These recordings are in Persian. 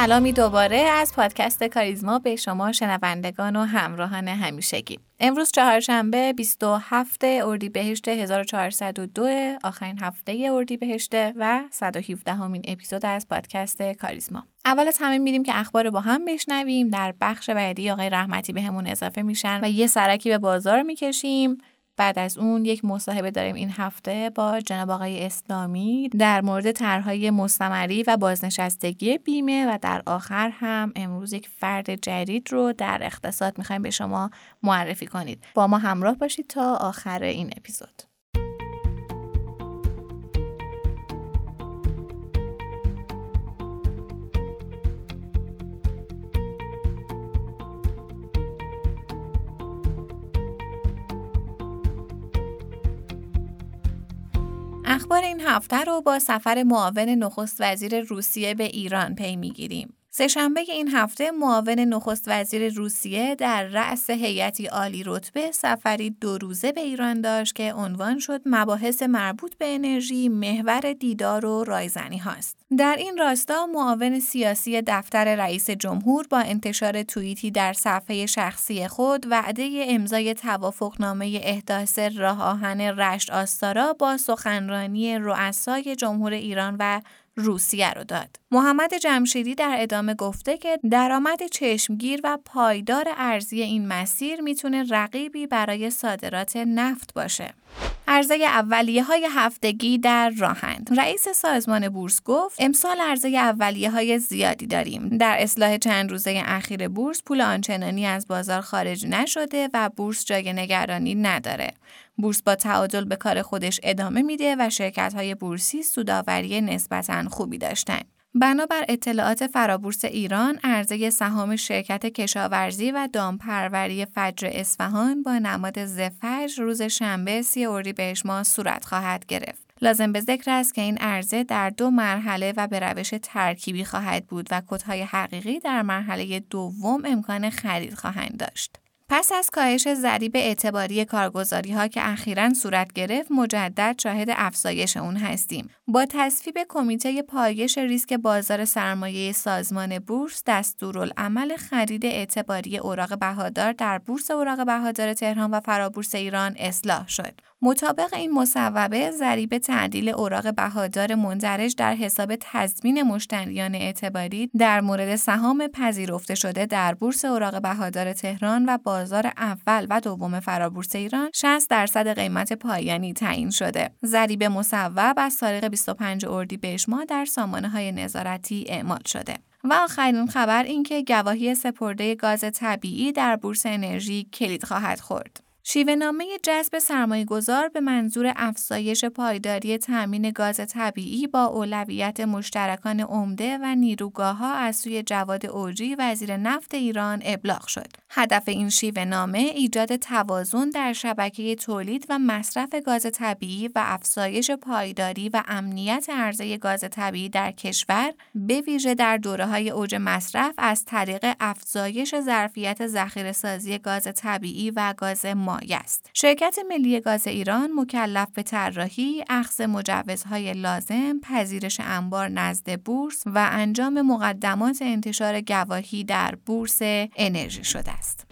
سلامی دوباره از پادکست کاریزما به شما شنوندگان و همراهان همیشگی. امروز چهارشنبه 27 اردیبهشت 1402 آخرین هفته اردیبهشت و 117 همین اپیزود از پادکست کاریزما. اول از همه میریم که اخبار با هم بشنویم در بخش بعدی آقای رحمتی بهمون به اضافه میشن و یه سرکی به بازار می‌کشیم بعد از اون یک مصاحبه داریم این هفته با جناب آقای اسلامی در مورد طرحهای مستمری و بازنشستگی بیمه و در آخر هم امروز یک فرد جدید رو در اقتصاد می‌خوایم به شما معرفی کنید. با ما همراه باشید تا آخر این اپیزود. اخبار این هفته رو با سفر معاون نخست وزیر روسیه به ایران پی می‌گیریم. سهشنبه این هفته معاون نخست وزیر روسیه در رأس هیئتی عالی رتبه سفری دو روزه به ایران داشت که عنوان شد مباحث مربوط به انرژی محور دیدار و رایزنی هاست. در این راستا معاون سیاسی دفتر رئیس جمهور با انتشار توییتی در صفحه شخصی خود وعده امضای توافقنامه احداث راه آهن رشت آستارا با سخنرانی رؤسای جمهور ایران و روسیه رو داد. محمد جمشیدی در ادامه گفته که درآمد چشمگیر و پایدار ارزی این مسیر می‌تونه رقیبی برای صادرات نفت باشه. عرضه اولیه های هفتگی در راهند. رئیس سازمان بورس گفت امسال عرضه اولیه های زیادی داریم. در اصلاح چند روزه اخیر بورس پول آنچنانی از بازار خارج نشده و بورس جای نگرانی نداره. بورس با تعادل به کار خودش ادامه میده و شرکت های بورسی سوداوری نسبتا خوبی داشتن. بنابر اطلاعات فرابورس ایران عرضه سهام شرکت کشاورزی و دامپروری فجر اصفهان با نماد زفج روز شنبه سی اردیبهشت ماه صورت خواهد گرفت. لازم به ذکر است که این عرضه در دو مرحله و به روش ترکیبی خواهد بود و کدهای حقیقی در مرحله دوم امکان خرید خواهند داشت. پس از کاهش ضریب اعتباری کارگزاری ها که اخیرا صورت گرفت مجدد شاهد افزایش اون هستیم. با تصویب کمیته پایش ریسک بازار سرمایه سازمان بورس دستورالعمل خرید اعتباری اوراق بهادار در بورس اوراق بهادار تهران و فرابورس ایران اصلاح شد. مطابق این مصوبه ضریب تعدیل اوراق بهادار مندرج در حساب تضمین مشتریان اعتباری در مورد سهام پذیرفته شده در بورس اوراق بهادار تهران و بازار اول و دوم فرابورس ایران 60 درصد قیمت پایانی تعیین شده. ضریب مصوب از تاریخ 25 اردیبهشت ماه در سامانه های نظارتی اعمال شده. و آخرین خبر اینکه گواهی سپرده گاز طبیعی در بورس انرژی کلید خواهد خورد. شیوه نامه جذب سرمایه گذار به منظور افزایش پایداری تأمین گاز طبیعی با اولویت مشترکان عمده و نیروگاه ها از سوی جواد اوجی وزیر نفت ایران ابلاغ شد. هدف این شیوه نامه ایجاد توازن در شبکه تولید و مصرف گاز طبیعی و افزایش پایداری و امنیت عرضه گاز طبیعی در کشور به ویژه در دوره های اوج مصرف از طریق افزایش ظرفیت ذخیره سازی گاز طبیعی و گاز مایع است. شرکت ملی گاز ایران مکلف به طراحی، اخذ مجوزهای لازم، پذیرش انبار نزد بورس و انجام مقدمات انتشار گواهی در بورس انرژی شده است.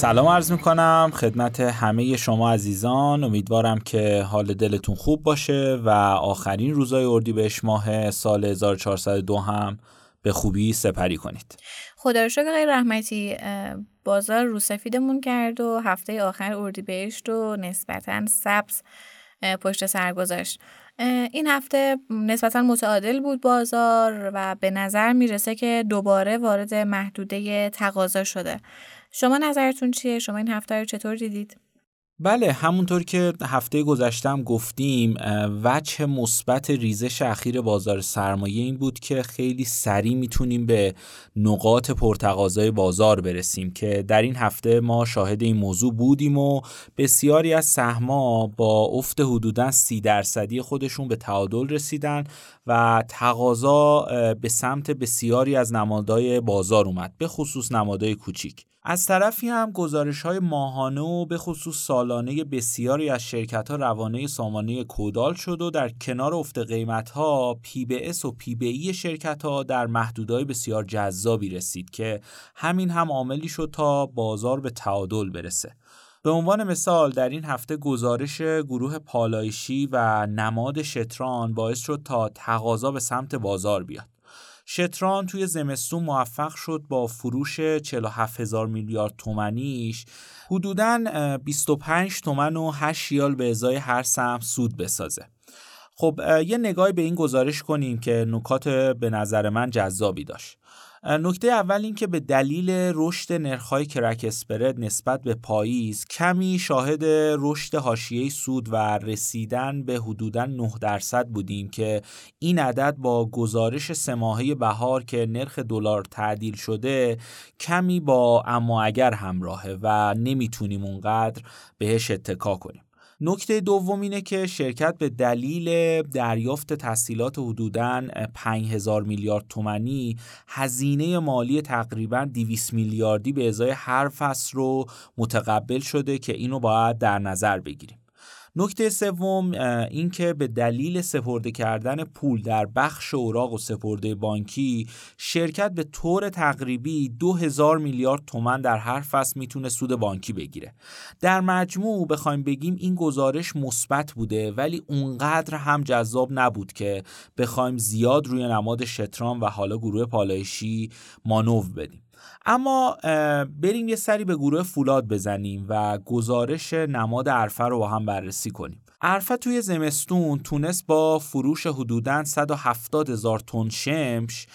سلام عرض می‌کنم خدمت همه شما عزیزان. امیدوارم که حال دلتون خوب باشه و آخرین روزای اردیبهشت ماه سال 1402 هم به خوبی سپری کنید. خدا رو شکر غیر رحمتی بازار رو سفیدمون کرد و هفته آخر اردیبهشت رو نسبتا سبز پشت سر گذاشت. این هفته نسبتا متعادل بود بازار و به نظر می‌رسه که دوباره وارد محدوده تقاضا شده. شما نظرتون چیه؟ شما این هفته رو چطور دیدید؟ بله همونطور که هفته گذشتم گفتیم وجه مثبت ریزش اخیر بازار سرمایه این بود که خیلی سریع می‌تونیم به نقاط پرتقاضای بازار برسیم که در این هفته ما شاهد این موضوع بودیم و بسیاری از سهما با افت حدودا سی درصدی خودشون به تعادل رسیدن و تقاضا به سمت بسیاری از نمادهای بازار اومد به خصوص نمادهای کوچیک از طرفی هم گزارش های ماهانه و به خصوص سالانه بسیاری از شرکت ها روانه سامانه کدال شد و در کنار افت قیمت ها P/B و P/E شرکت ها در محدوده‌های بسیار جذابی رسید که همین هم عاملی شد تا بازار به تعادل برسه. به عنوان مثال در این هفته گزارش گروه پالایشی و نماد شتران باعث شد تا تقاضا به سمت بازار بیاد. شتران توی زمستون موفق شد با فروش 47 هزار میلیارد تومنیش. حدوداً 25 تومن و 8 ریال به ازای هر سهم سود بسازه. خب یه نگاهی به این گزارش کنیم که نکات به نظر من جذابی داشت. نکته اول این که به دلیل رشد نرخ‌های کرک اسپرد نسبت به پاییز کمی شاهد رشد حاشیه سود و رسیدن به حدوداً 9 درصد بودیم که این عدد با گزارش سماهی بهار که نرخ دلار تعدیل شده کمی با اما اگر همراهه و نمی‌تونیم اونقدر بهش اتکا کنیم. نکته دوم اینه که شرکت به دلیل دریافت تسهیلات حدوداً 5000 میلیارد تومانی هزینه مالی تقریبا 200 میلیاردی به ازای هر فصل رو متقبل شده که اینو باید در نظر بگیریم. نکته سوم اینکه به دلیل سپرده کردن پول در بخش اوراق و سپرده بانکی شرکت به طور تقریبی 2000 میلیارد تومن در هر فصل می‌تونه سود بانکی بگیره. در مجموع بخوایم بگیم این گزارش مثبت بوده ولی اونقدر هم جذاب نبود که بخوایم زیاد روی نماد شتران و حالا گروه پالایشی مانو بدیم. اما بریم یه سری به گروه فولاد بزنیم و گزارش نماد عرفه رو با هم بررسی کنیم. عرفه توی زمستون تونست با فروش حدوداً 170 هزار تن شمش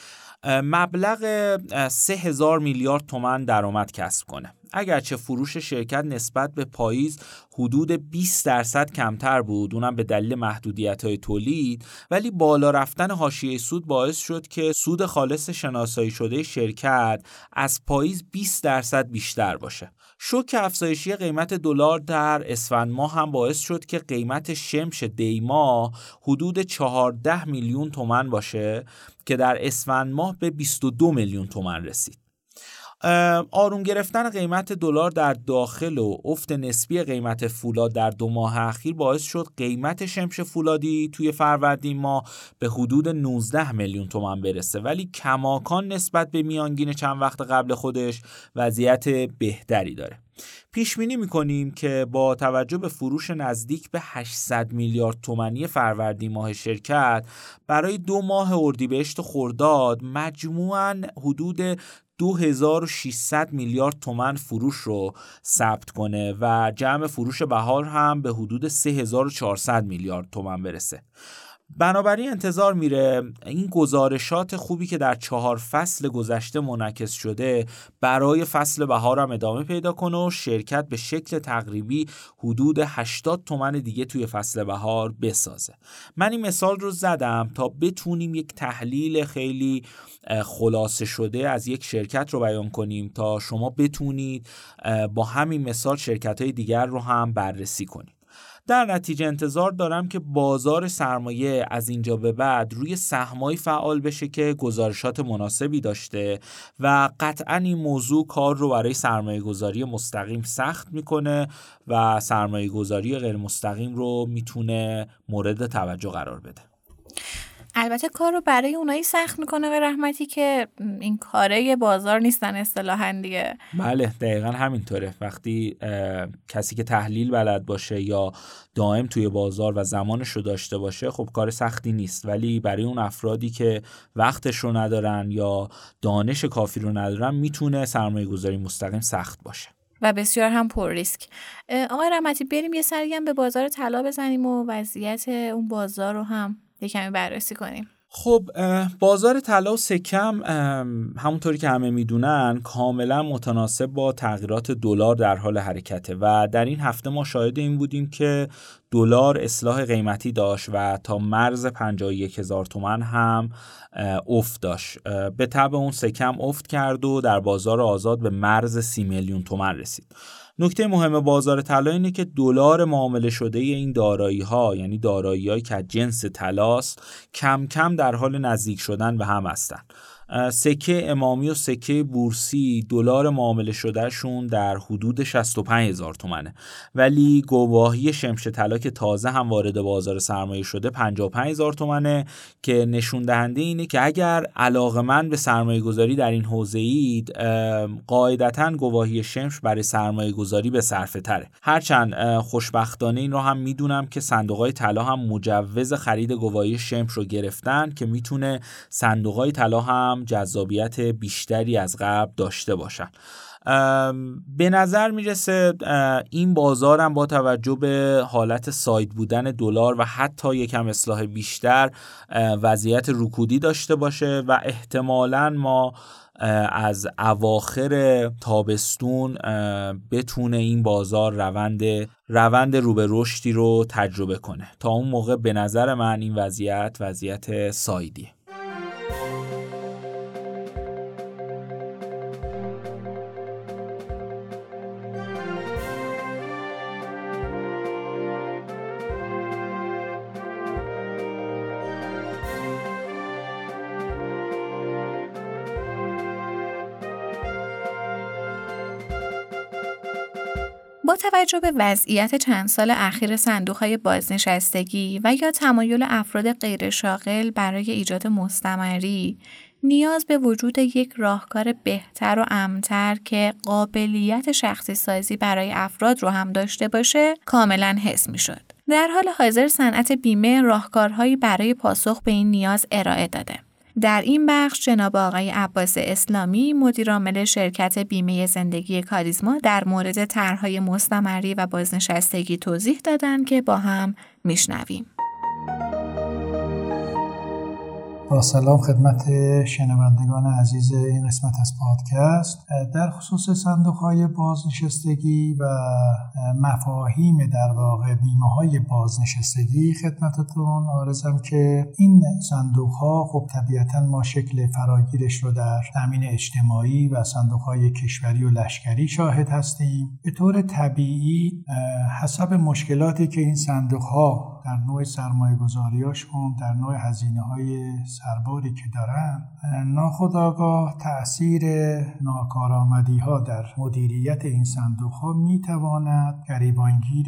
مبلغ 3000 میلیارد تومن درآمد کسب کنه. اگرچه فروش شرکت نسبت به پاییز حدود 20 درصد کمتر بود اونم به دلیل محدودیت های تولید ولی بالا رفتن حاشیه سود باعث شد که سود خالص شناسایی شده شرکت از پاییز 20 درصد بیشتر باشه. شوک افزایشی قیمت دلار در اسفند ماه هم باعث شد که قیمت شمش دیما حدود 14 میلیون تومن باشه. که در اسفند ماه به 22 میلیون تومن رسید. آروم گرفتن قیمت دلار در داخل و افت نسبی قیمت فولاد در دو ماه اخیر باعث شد قیمت شمش فولادی توی فروردین ماه به حدود 19 میلیون تومان برسه. ولی کماکان نسبت به میانگین چند وقت قبل خودش وضعیت بهتری داره. پیش بینی می‌کنیم که با توجه به فروش نزدیک به 800 میلیارد تومانی فروردین ماه شرکت برای دو ماه اردیبهشت خرداد مجموعاً حدود 2600 میلیارد تومن فروش رو ثبت کنه و جمع فروش بهار هم به حدود 3400 میلیارد تومن برسه. بنابراین انتظار میره این گزارشات خوبی که در چهار فصل گذشته منعکس شده برای فصل بهار هم ادامه پیدا کنه و شرکت به شکل تقریبی حدود 80 تومن دیگه توی فصل بهار بسازه. من این مثال رو زدم تا بتونیم یک تحلیل خیلی خلاصه شده از یک شرکت رو بیان کنیم تا شما بتونید با همین مثال شرکت های دیگر رو هم بررسی کنید. در نتیجه انتظار دارم که بازار سرمایه از اینجا به بعد روی سهمایی فعال بشه که گزارشات مناسبی داشته و قطعا این موضوع کار رو برای سرمایه گذاری مستقیم سخت می‌کنه و سرمایه گذاری غیر مستقیم رو می‌تونه مورد توجه قرار بده. البته کار رو برای اونایی سخت می‌کنه به رحمتی که این کاره بازار نیستن اصطلاحا دیگه. بله دقیقا همینطوره. وقتی کسی که تحلیل بلد باشه یا دائم توی بازار و زمانش رو داشته باشه خب کار سختی نیست. ولی برای اون افرادی که وقتش رو ندارن یا دانش کافی رو ندارن می‌تونه سرمایه گذاری مستقیم سخت باشه. و بسیار هم پر ریسک. آقای رحمتی بریم یه سری هم به بازار طلا بزنیم و وضعیت اون بازار رو هم یه کمی بررسی کنیم. خب بازار طلا و سکم همونطوری که همه می‌دونن کاملا متناسب با تغییرات دلار در حال حرکته و در این هفته ما شاهد این بودیم که دلار اصلاح قیمتی داشت و تا مرز 51 هزار تومن هم افت داشت. به طب اون سکم افت کرد و در بازار آزاد به مرز 30 میلیون تومن رسید. نکته مهم بازار طلا اینه که دلار معامله شده این دارایی ها یعنی دارایی که جنس طلاست کم کم در حال نزدیک شدن به هم هستند سکه امامی و سکه بورسی دلار معامله شدهشون در حدود 65 هزار تومنه. ولی گواهی شمش طلا که تازه هم وارد بازار سرمایه شده 55 هزار تومنه که نشون دهنده اینه که اگر علاقه من به سرمایه گذاری در این حوزه اید قاعدتا گواهی شمش برای سرمایه گذاری به صرفه تره. هرچند خوشبختانه این رو هم می‌دونم که صندوق های طلا هم مجوز خرید گواهی شمش رو گرفتن که می‌تونه صندوق های طلا هم جذابیت بیشتری از قبل داشته باشن. به نظر می‌رسه این بازارم با توجه به حالت ساید بودن دلار و حتی یکم اصلاح بیشتر وضعیت رکودی داشته باشه و احتمالا ما از اواخر تابستون بتونه این بازار روند روند رو به رشدی رو تجربه کنه. تا اون موقع به نظر من این وضعیت وضعیت سایدیه. توجه به وضعیت چند سال اخیر صندوق های بازنشستگی و یا تمایل افراد غیر شاغل برای ایجاد مستمری نیاز به وجود یک راهکار بهتر و امتر که قابلیت شخصی سازی برای افراد رو هم داشته باشه کاملا حس می شد. در حال حاضر صنعت بیمه راهکارهایی برای پاسخ به این نیاز ارائه داده. در این بخش جناب آقای عباس اسلامی مدیرعامل شرکت بیمه زندگی کاریزما در مورد طرحهای مستمری و بازنشستگی توضیح دادند که با هم میشنویم. با سلام خدمت شنوندگان عزیز این قسمت از پادکست. در خصوص صندوق های بازنشستگی و مفاهیم در واقع بیمه های بازنشستگی خدمتتون آرزم که این صندوق ها خب طبیعتا ما شکل فراگیرش رو در تامین اجتماعی و صندوق های کشوری و لشکری شاهد هستیم. به طور طبیعی حسب مشکلاتی که این صندوق ها در نوع سرمایه گذاریاشون در نوع هزینه های سرباری که دارن ناخداگاه تاثیر ناکارآمدی ها در مدیریت این صندوق ها می تواند گریبانگیر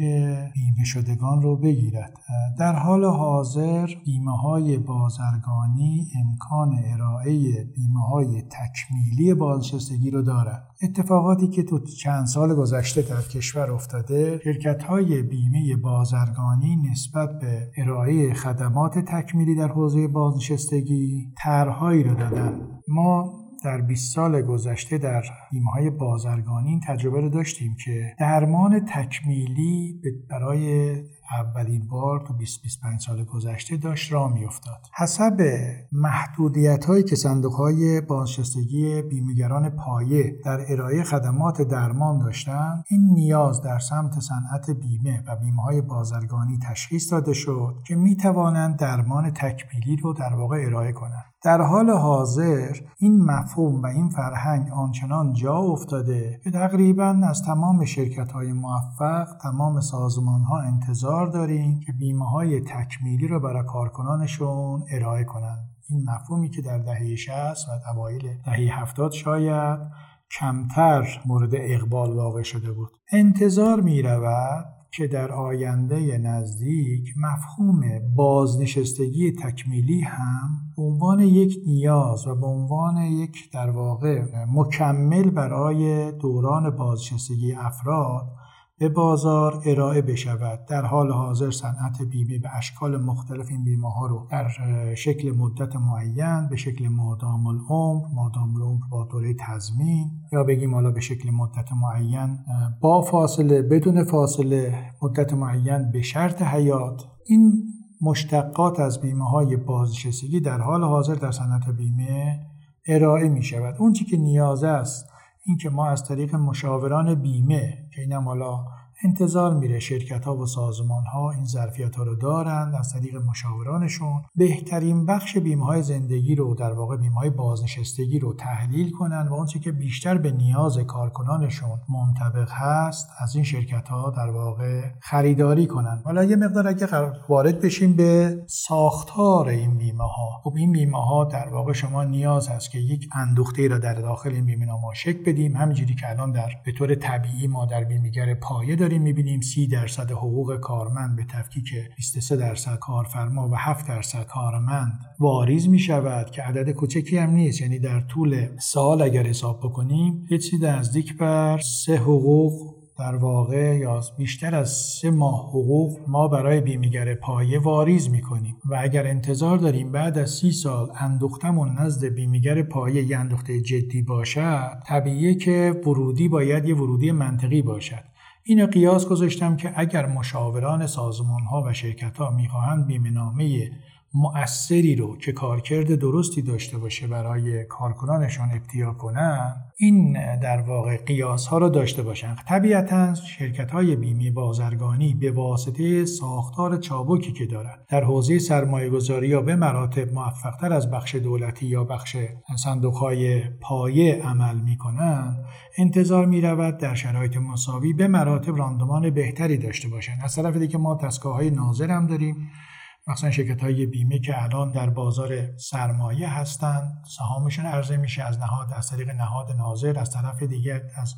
بیمه شدگان رو بگیرد. در حال حاضر بیمه های بازرگانی امکان ارائه بیمه های تکمیلی بازنشستگی رو دارد. اتفاقاتی که تو چند سال گذشته در کشور افتاده شرکت های بیمه بازرگانی نسبت به ارائه خدمات تکمیلی در حوزه بازنشستگی طرحهایی را دادن. ما در 20 سال گذشته در بیمه های بازرگانی این تجربه رو داشتیم که درمان تکمیلی برای اولین بار تو 20 25 سال گذشته داشت راه میافتاد. حسب محدودیت هایی که صندوق های بازنشستگی بیمهگران پایه در ارائه خدمات درمان داشتند این نیاز در سمت صنعت بیمه و بیمه های بازرگانی تشخیص داده شد که می توانند درمان تکمیلی رو در واقع ارائه کنند. در حال حاضر این مفهوم و این فرهنگ آنچنان جا افتاده که تقریبا از تمام شرکت های موفق تمام سازمان ها انتظار داریم که بیمه های تکمیلی رو برای کارکنانشون ارائه کنند. این مفهومی که در دهه 60 و اوایل دهه 70 شاید کمتر مورد اقبال واقع شده بود. انتظار می رود که در آینده نزدیک مفهوم بازنشستگی تکمیلی هم به عنوان یک نیاز و به عنوان یک در واقع مکمل برای دوران بازنشستگی افراد به بازار ارائه بشود. در حال حاضر صنعت بیمه به اشکال مختلف این بیمه ها رو در شکل مدت معین به شکل مادام العمر مادام العمر با دوره تضمین یا بگیم حالا به شکل مدت معین با فاصله بدون فاصله مدت معین به شرط حیات این مشتقات از بیمه های بازنشستگی در حال حاضر در صنعت بیمه ارائه می شود اون چی که نیاز است اینکه ما از طریق مشاوران بیمه که اینم حالا انتظار میره شرکت ها و سازمان ها این ظرفیت ها رو دارند. از طریق مشاورانشون بهترین بخش بیمه های زندگی رو در واقع بیمه های بازنشستگی رو تحلیل کنن و اونچه که بیشتر به نیاز کارکنانشون منطبق هست از این شرکت ها در واقع خریداری کنن. حالا یه مقدار اگه وارد بشیم به ساختار این بیمه ها خب این بیمه ها در واقع شما نیاز هست که یک اندوخته را در داخل این بیمه نامه شکل بدیم. همینجوری که الان در به طور طبیعی ما در بیمهگر پایه داریم می‌بینیم 30 درصد حقوق کارمند به تفکیک 23 درصد کارفرما و 7 درصد کارمند واریز می شود که عدد کوچکی هم نیست. یعنی در طول سال اگر حساب بکنیم یه چیزی نزدیک بر سه حقوق در واقع یا بیشتر از سه ماه حقوق ما برای بیمیگر پایه واریز می‌کنیم. و اگر انتظار داریم بعد از سی سال اندوختمون نزد بیمیگر پایه یه اندوخته جدی باشد طبیعیه که ورودی باید یه ورودی منطقی باشد. اینو قیاس گذاشتم که اگر مشاوران سازمان ها و شرکت ها می‌خواهند بیمه مؤثری رو که کارکرد درستی داشته باشه برای کارکنانشان ابتیا کنن این در واقع قیاس ها رو داشته باشن. طبیعتا شرکت های بیمه بازرگانی به واسطه ساختار چابکی که دارن در حوزه سرمایه گذاری یا به مراتب موفقتر از بخش دولتی یا بخش صندوق های پایه عمل می‌کنن انتظار می رود در شرایط مساوی به مراتب راندمان بهتری داشته باشن. از طرف دیگه ما دستگاه های ناظر هم داریم. مثلا شرکت های بیمه که الان در بازار سرمایه هستند سهامشون عرضه میشه. از نهاد از طریق نهاد ناظر از طرف دیگر از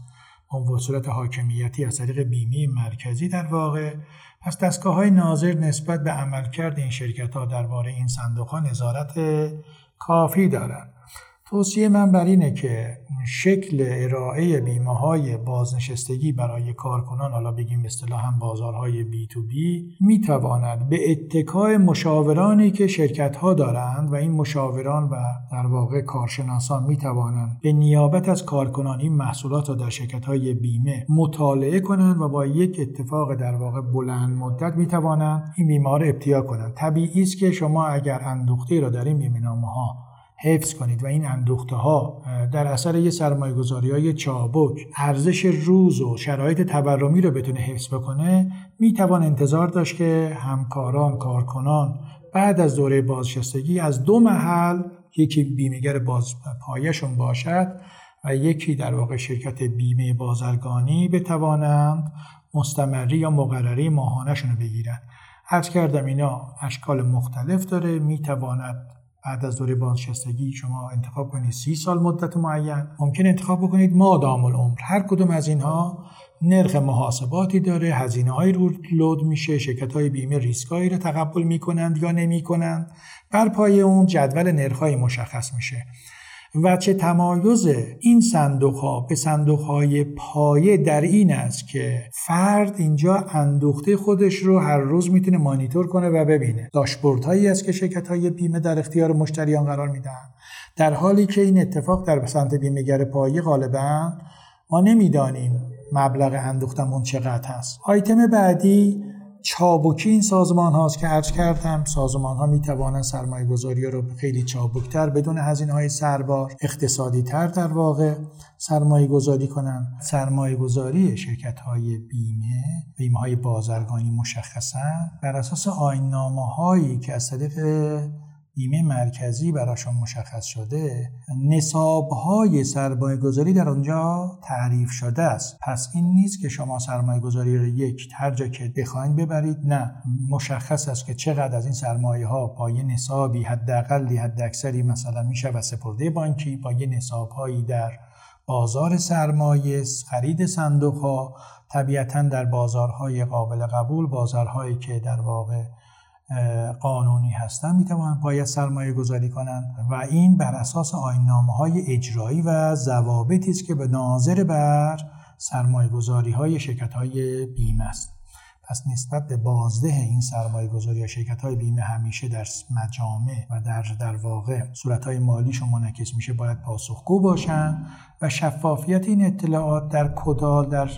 عنوان صورت حاکمیتی از طریق بیمه مرکزی در واقع. پس دستگاه های ناظر نسبت به عملکرد این شرکت ها درباره این صندوق ها نظارت کافی دارند توصیه من بر اینه که شکل ارائه بیمه های بازنشستگی برای کارکنان حالا بگیم اصطلاح هم بازارهای بی تو بی می تواند به اتکای مشاورانی که شرکت ها دارند و این مشاوران و در واقع کارشناسان می توانند به نیابت از کارکنان این محصولات را در شرکت های بیمه مطالعه کنند و با یک اتفاق در واقع بلند مدت می توانند این بیمه را ابتیا کنند. طبیعی است که شما اگر اندوخته را در این بیمه ها حفظ کنید و این اندوخته ها در اثر یه سرمایه گذاری های چابک ارزش روز و شرایط تورمی رو بتونه حفظ بکنه می‌توان انتظار داشت که همکاران کارکنان بعد از دوره بازشستگی از دو محل یکی بیمهگر باز پایشون باشد و یکی در واقع شرکت بیمه بازرگانی بتوانند مستمری یا مقرری ماهانهشون رو بگیرن. عرض کردم اینا اشکال مختلف داره می‌تواند بعد از دوره بازنشستگی شما انتخاب کنید. سی سال مدت معین. ممکن انتخاب بکنید مادام العمر. هر کدوم از اینها نرخ محاسباتی داره هزینه های رو لود میشه شرکت های بیمه ریسکایی رو تقبل می‌کنند یا نمی‌کنند. بر پای اون جدول نرخ های مشخص میشه. و چه تمایز این صندوق ها به صندوق های پایه در این است که فرد اینجا اندوخته خودش رو هر روز می‌تونه مانیتور کنه و ببینه. داشبورد هایی است که شرکت های بیمه در اختیار مشتریان قرار میدن در حالی که این اتفاق در سمت بیمهگر پایه غالبا ما نمی‌دانیم مبلغ اندوختمون چقدر هست آیتم بعدی چابکی این سازمان هاست که عرض کردم سازمان ها می توانند سرمایه گذاری رو خیلی چابکتر بدون هزینه های سربار اقتصادی تر در واقع سرمایه گذاری کنند. سرمایه گذاری شرکت های بیمه بیمه های بازرگانی مشخصا بر اساس آین هایی که از طریق بیمه مرکزی براشون مشخص شده نصاب های سرمایه گذاری در آنجا تعریف شده است. پس این نیست که شما سرمایه گذاری رو یک هر جا که بخواین ببرید. نه مشخص است که چقدر از این سرمایه ها با یه نصابی حداقلی حد اکثری مثلا میشه و سپرده بانکی با یه نصاب هایی در بازار سرمایه خرید صندوق ها طبیعتا در بازارهای قابل قبول بازارهایی که در واقع قانونی هستن می‌توانند باید سرمایه گذاری کنند و این بر اساس آینامه های اجرایی و ضوابطی است که به ناظر بر سرمایه گذاری های شرکت های بیمه است. پس نسبت به بازده این سرمایه گذاری یا شرکت های بیمه همیشه در مجامع و در در واقع صورت های مالیشون منعکس میشه باید پاسخگو باشن و شفافیت این اطلاعات در کدال در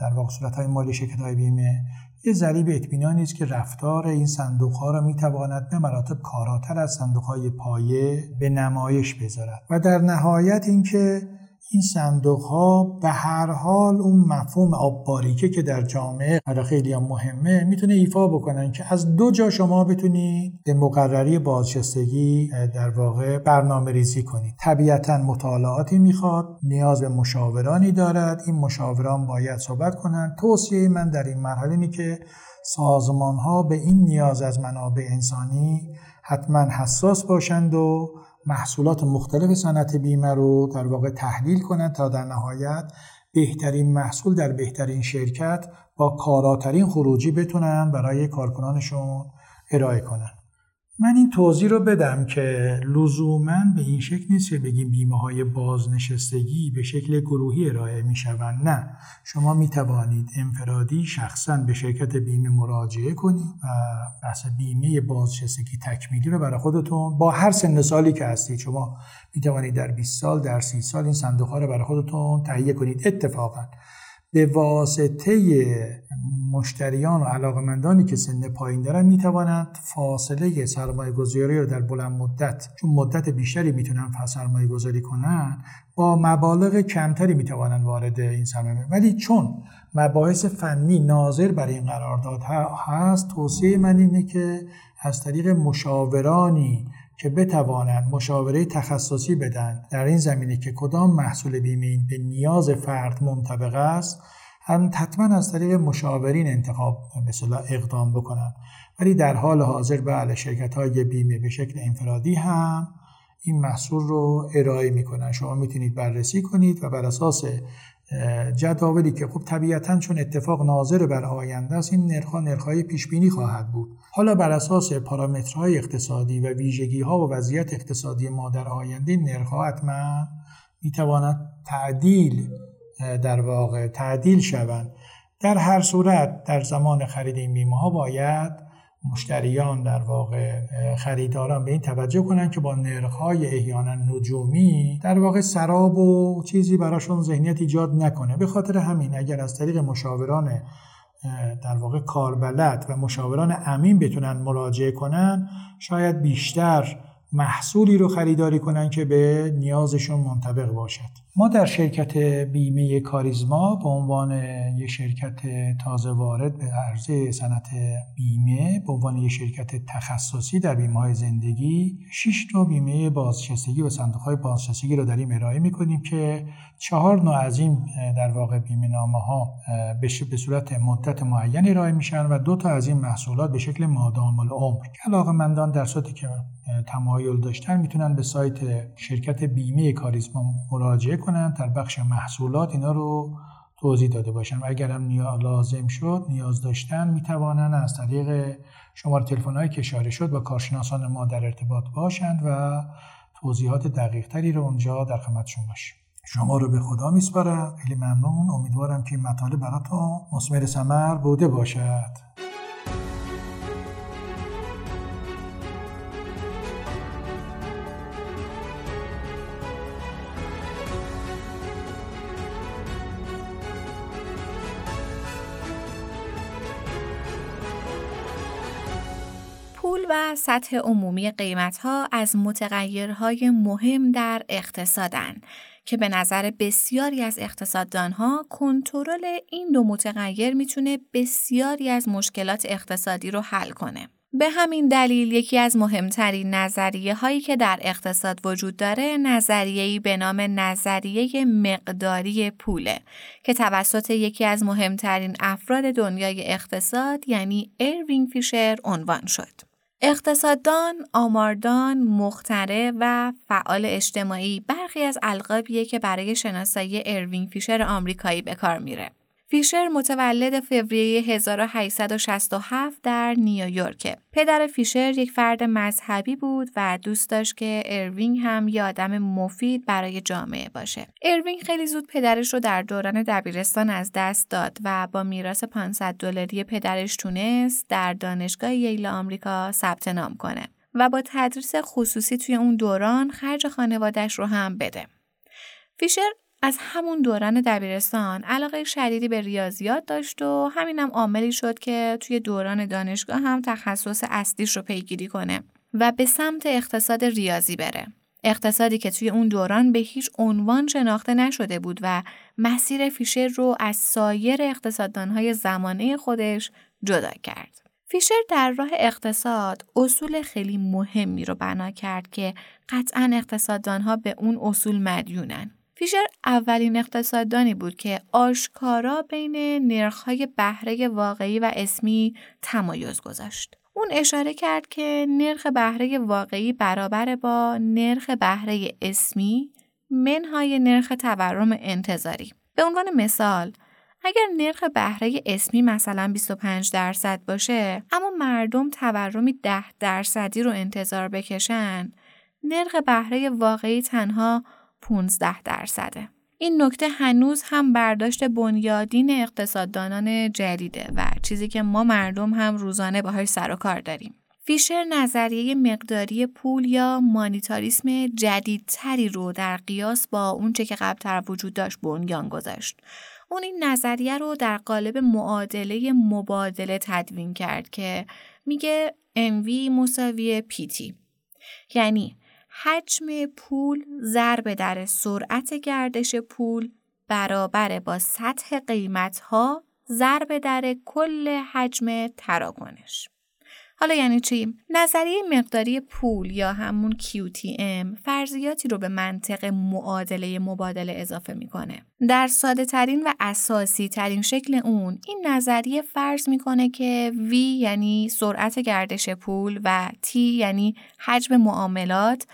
در واقع صورت های مالی شرکت های بیمه یه ذریب اطمینانی است که رفتار این صندوق ها را می‌تواند به مراتب کاراتر از صندوق های پایه به نمایش بذارد. و در نهایت اینکه این صندوق ها به هر حال اون مفهوم آب باریکه که در جامعه برای خیلی هم مهمه می‌تونه ایفا بکنن که از دو جا شما بتونید به مقرری بازنشستگی در واقع برنامه ریزی کنید. طبیعتا مطالعاتی می‌خواد نیاز به مشاورانی دارد. این مشاوران باید صحبت کنند. توصیه من در این مرحله اینه که سازمان ها به این نیاز از منابع انسانی حتما حساس باشند و محصولات مختلف صنعت بیمه رو در واقع تحلیل کنند تا در نهایت بهترین محصول در بهترین شرکت با کاراترین خروجی بتونن برای کارکنانشون ارائه کنن. من این توضیح رو بدم که لزوما به این شکل نیست که بگیم بیمه های بازنشستگی به شکل گروهی ارائه می شوند نه. شما می توانید انفرادی شخصا به شرکت بیمه مراجعه کنید و بحث بیمه بازنشستگی تکمیلی رو برای خودتون با هر سن سالی که هستید شما می توانید در 20 سال در 30 سال این صندوق ها رو برای خودتون تهیه کنید. اتفاقا به واسطه مشتریان و علاقمندانی که سن پایین دارن می‌توانند فاصله سرمایه گذاری رو در بلند مدت چون مدت بیشتری می‌تونن سرمایه گذاری کنن با مبالغ کمتری می‌توانند وارد این سرمایه ولی چون مباحث فنی ناظر بر این قرارداد هست توصیه من اینه که از طریق مشاورانی که بتوانند مشاوره تخصصی بدن. در این زمینه که کدام محصول بیمه به نیاز فرد منطبق است هم حتما از طریق مشاورین انتخاب مثلا اقدام بکنن ولی در حال حاضر بله شرکت های بیمه به شکل انفرادی هم این محصول رو ارائه می‌کنن. شما می‌تونید بررسی کنید و بر اساس جداولی که خب طبیعتا چون اتفاق ناظر بر آینده است این نرخ نرخهای پیش بینی خواهد بود. حالا بر اساس پارامترهای اقتصادی و ویژگی ها و وضعیت اقتصادی ما در آینده نرخ حتما می‌تواند تعدیل در واقع تعدیل شوند. در هر صورت در زمان خرید این بیمه ها باید مشتریان در واقع خریداران به این توجه کنند که با نرخ‌های احیانا نجومی در واقع سراب و چیزی براشون ذهنیت ایجاد نکنه. به خاطر همین اگر از طریق مشاوران در واقع کاربلد و مشاوران امین بتونن مراجعه کنن شاید بیشتر محصولی رو خریداری کنن که به نیازشون منطبق باشد. ما در شرکت بیمه کاریزما به عنوان یک شرکت تازه وارد به عرضه صنعت بیمه به عنوان یک شرکت تخصصی در بیمه های زندگی 6 تا بیمه بازنشستگی و صندوق های بازنشستگی رو داریم ارائه می‌کنیم که چهار نوع از این در واقع بیمه نامه ها به صورت مدت معین ارائه میشن و دو تا از این محصولات به شکل مادام العمر. علاقه مندان در صورتی که تمایل داشتن می‌تونن به سایت شرکت بیمه کاریزما مراجعه کنن در بخش محصولات اینا رو توضیح داده باشن. و اگر هم لازم شد نیاز داشتن می‌توانن از طریق شماره تلفن که اشاره شد با کارشناسان ما در ارتباط باشند و توضیحات دقیق تری رو اونجا در خدمتشون باشیم. شما رو به خدا میسپارم. خیلی ممنون. امیدوارم که مطالب براتون مثمر ثمر بوده باشد. سطح عمومی قیمت ها از متغیرهای مهم در اقتصادن که به نظر بسیاری از اقتصاددان ها کنترل این دو متغیر می‌تونه بسیاری از مشکلات اقتصادی رو حل کنه. به همین دلیل یکی از مهمترین نظریه هایی که در اقتصاد وجود داره نظریه‌ای به نام نظریه مقداری پوله که توسط یکی از مهمترین افراد دنیای اقتصاد یعنی اروینگ فیشر عنوان شد. اقتصاددان، آماردان، مخترع و فعال اجتماعی برخی از القابیه که برای شناسایی اروینگ فیشر آمریکایی به کار میره. فیشر متولد فوریه 1867 در نیویورک. پدر فیشر یک فرد مذهبی بود و دوست داشت که اروینگ هم یه آدم مفید برای جامعه باشه. اروینگ خیلی زود پدرش رو در دوران دبیرستان از دست داد و با میراث 500 دلاری پدرش تونست در دانشگاه ییل آمریکا ثبت نام کنه و با تدریس خصوصی توی اون دوران خرج خانوادش رو هم بده. فیشر از همون دوران دبیرستان علاقه شدیدی به ریاضیات داشت و همینم عاملی شد که توی دوران دانشگاه هم تخصص اصلیش رو پیگیری کنه و به سمت اقتصاد ریاضی بره. اقتصادی که توی اون دوران به هیچ عنوان شناخته نشده بود و مسیر فیشر رو از سایر اقتصاددانهای زمانه خودش جدا کرد. فیشر در راه اقتصاد اصول خیلی مهمی رو بنا کرد که قطعا اقتصاددانها به اون اصول مدیونن. فیشر اولین اقتصاددانی بود که آشکارا بین نرخهای بهره واقعی و اسمی تمایز گذاشت. اون اشاره کرد که نرخ بهره واقعی برابر با نرخ بهره اسمی منهای نرخ تورم انتظاری. به عنوان مثال اگر نرخ بهره اسمی مثلا 25 درصد باشه اما مردم تورمی 10 درصدی رو انتظار بکشن نرخ بهره واقعی تنها 15 درصده. این نکته هنوز هم برداشت بنیادین اقتصاددانان جدیده و چیزی که ما مردم هم روزانه باهاش سر و کار داریم. فیشر نظریه مقداری پول یا مانیتاریسم جدیدتری رو در قیاس با اونچه که قبلتر وجود داشت بنیان گذاشت. اون این نظریه رو در قالب معادله مبادله تدوین کرد که میگه MV مساوی PT یعنی حجم پول ضرب در سرعت گردش پول برابر با سطح قیمت ها ضرب در کل حجم تراکنش. حالا یعنی چی؟ نظریه مقداری پول یا همون QTM فرضیاتی رو به منطق معادله مبادله اضافه می‌کنه. در ساده ترین و اساسی ترین شکل اون این نظریه فرض می‌کنه که V یعنی سرعت گردش پول و T یعنی حجم معاملات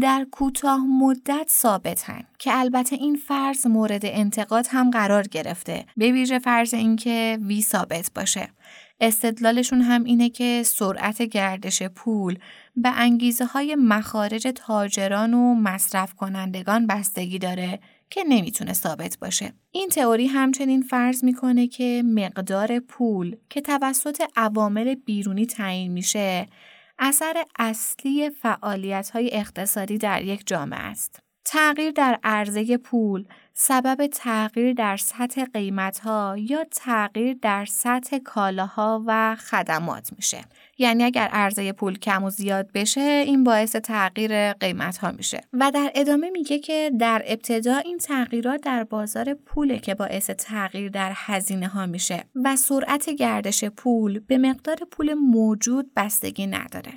در کوتاه مدت ثابتن که البته این فرض مورد انتقاد هم قرار گرفته به ویژه فرض اینکه وی ثابت باشه استدلالشون هم اینه که سرعت گردش پول به انگیزه های مخارج تاجران و مصرف کنندگان بستگی داره که نمی‌تونه ثابت باشه. این تئوری همچنین فرض می‌کنه که مقدار پول که توسط عوامل بیرونی تعیین میشه اثر اصلی فعالیت های اقتصادی در یک جامعه است. تغییر در عرضه پول سبب تغییر در سطح قیمتها یا تغییر در سطح کالاها و خدمات میشه. یعنی اگر عرضه پول کم و زیاد بشه این باعث تغییر قیمت ها میشه و در ادامه میگه که در ابتدا این تغییرات در بازار پوله که باعث تغییر در هزینه ها میشه و سرعت گردش پول به مقدار پول موجود بستگی نداره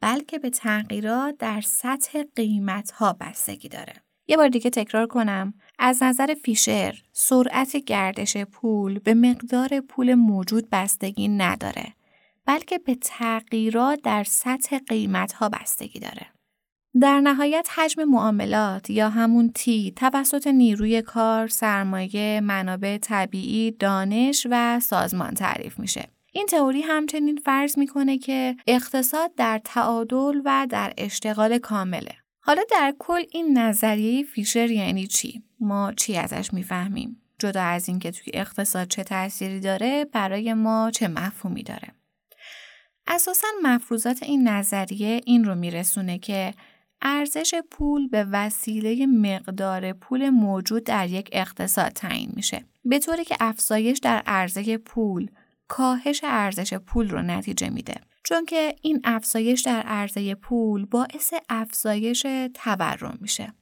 بلکه به تغییرات در سطح قیمت ها بستگی داره یه بار دیگه تکرار کنم از نظر فیشر سرعت گردش پول به مقدار پول موجود بستگی نداره بلکه به تغییرات در سطح قیمت ها بستگی داره. در نهایت حجم معاملات یا همون تی توسط نیروی کار، سرمایه، منابع طبیعی، دانش و سازمان تعریف میشه. این تئوری همچنین فرض می‌کنه که اقتصاد در تعادل و در اشتغال کامله. حالا در کل این نظریه فیشر یعنی چی؟ ما چی ازش می‌فهمیم؟ جدا از اینکه توی اقتصاد چه تأثیری داره برای ما چه مفهومی داره؟ اساسا مفروضات این نظریه این رو میرسونه که ارزش پول به وسیله مقدار پول موجود در یک اقتصاد تعیین میشه به طوری که افزایش در عرضه پول کاهش ارزش پول رو نتیجه میده. چون که این افزایش در عرضه پول باعث افزایش تورم میشه.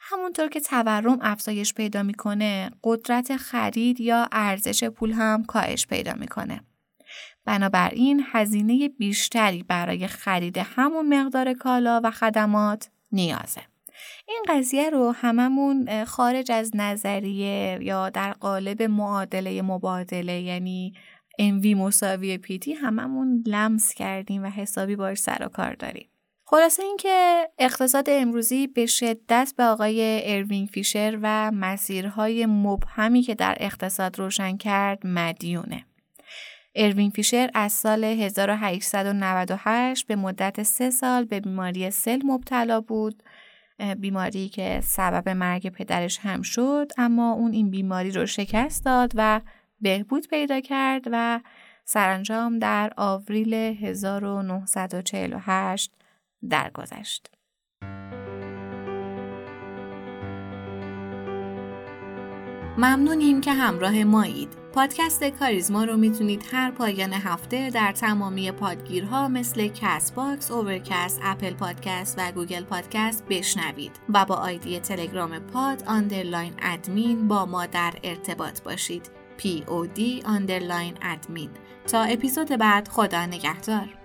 همونطور که تورم افزایش پیدا می‌کنه قدرت خرید یا ارزش پول هم کاهش پیدا می‌کنه. بنابراین هزینه بیشتری برای خرید همون مقدار کالا و خدمات نیازه. این قضیه رو هممون خارج از نظریه یا در قالب معادله مبادله یعنی MV مساوی PT هممون لمس کردیم و حسابی باش سر و کار داریم. خلاصه اینکه اقتصاد امروزی به شدت به آقای اروینگ فیشر و مسیرهای مبهمی که در اقتصاد روشن کرد مدیونه. اروینگ فیشر از سال 1898 به مدت سه سال به بیماری سل مبتلا بود بیماری که سبب مرگ پدرش هم شد اما اون این بیماری رو شکست داد و بهبود پیدا کرد و سرانجام در آوریل 1948 درگذشت. ممنونیم که همراه مایید. پادکست کاریزما رو می‌تونید هر پایان هفته در تمامی پادگیرها مثل Castbox، Overcast، Apple Podcast و Google Podcast بشنوید و با آیدی تلگرام pod underline admin با ما در ارتباط باشید. POD تا اپیزود بعد خدا نگهدار.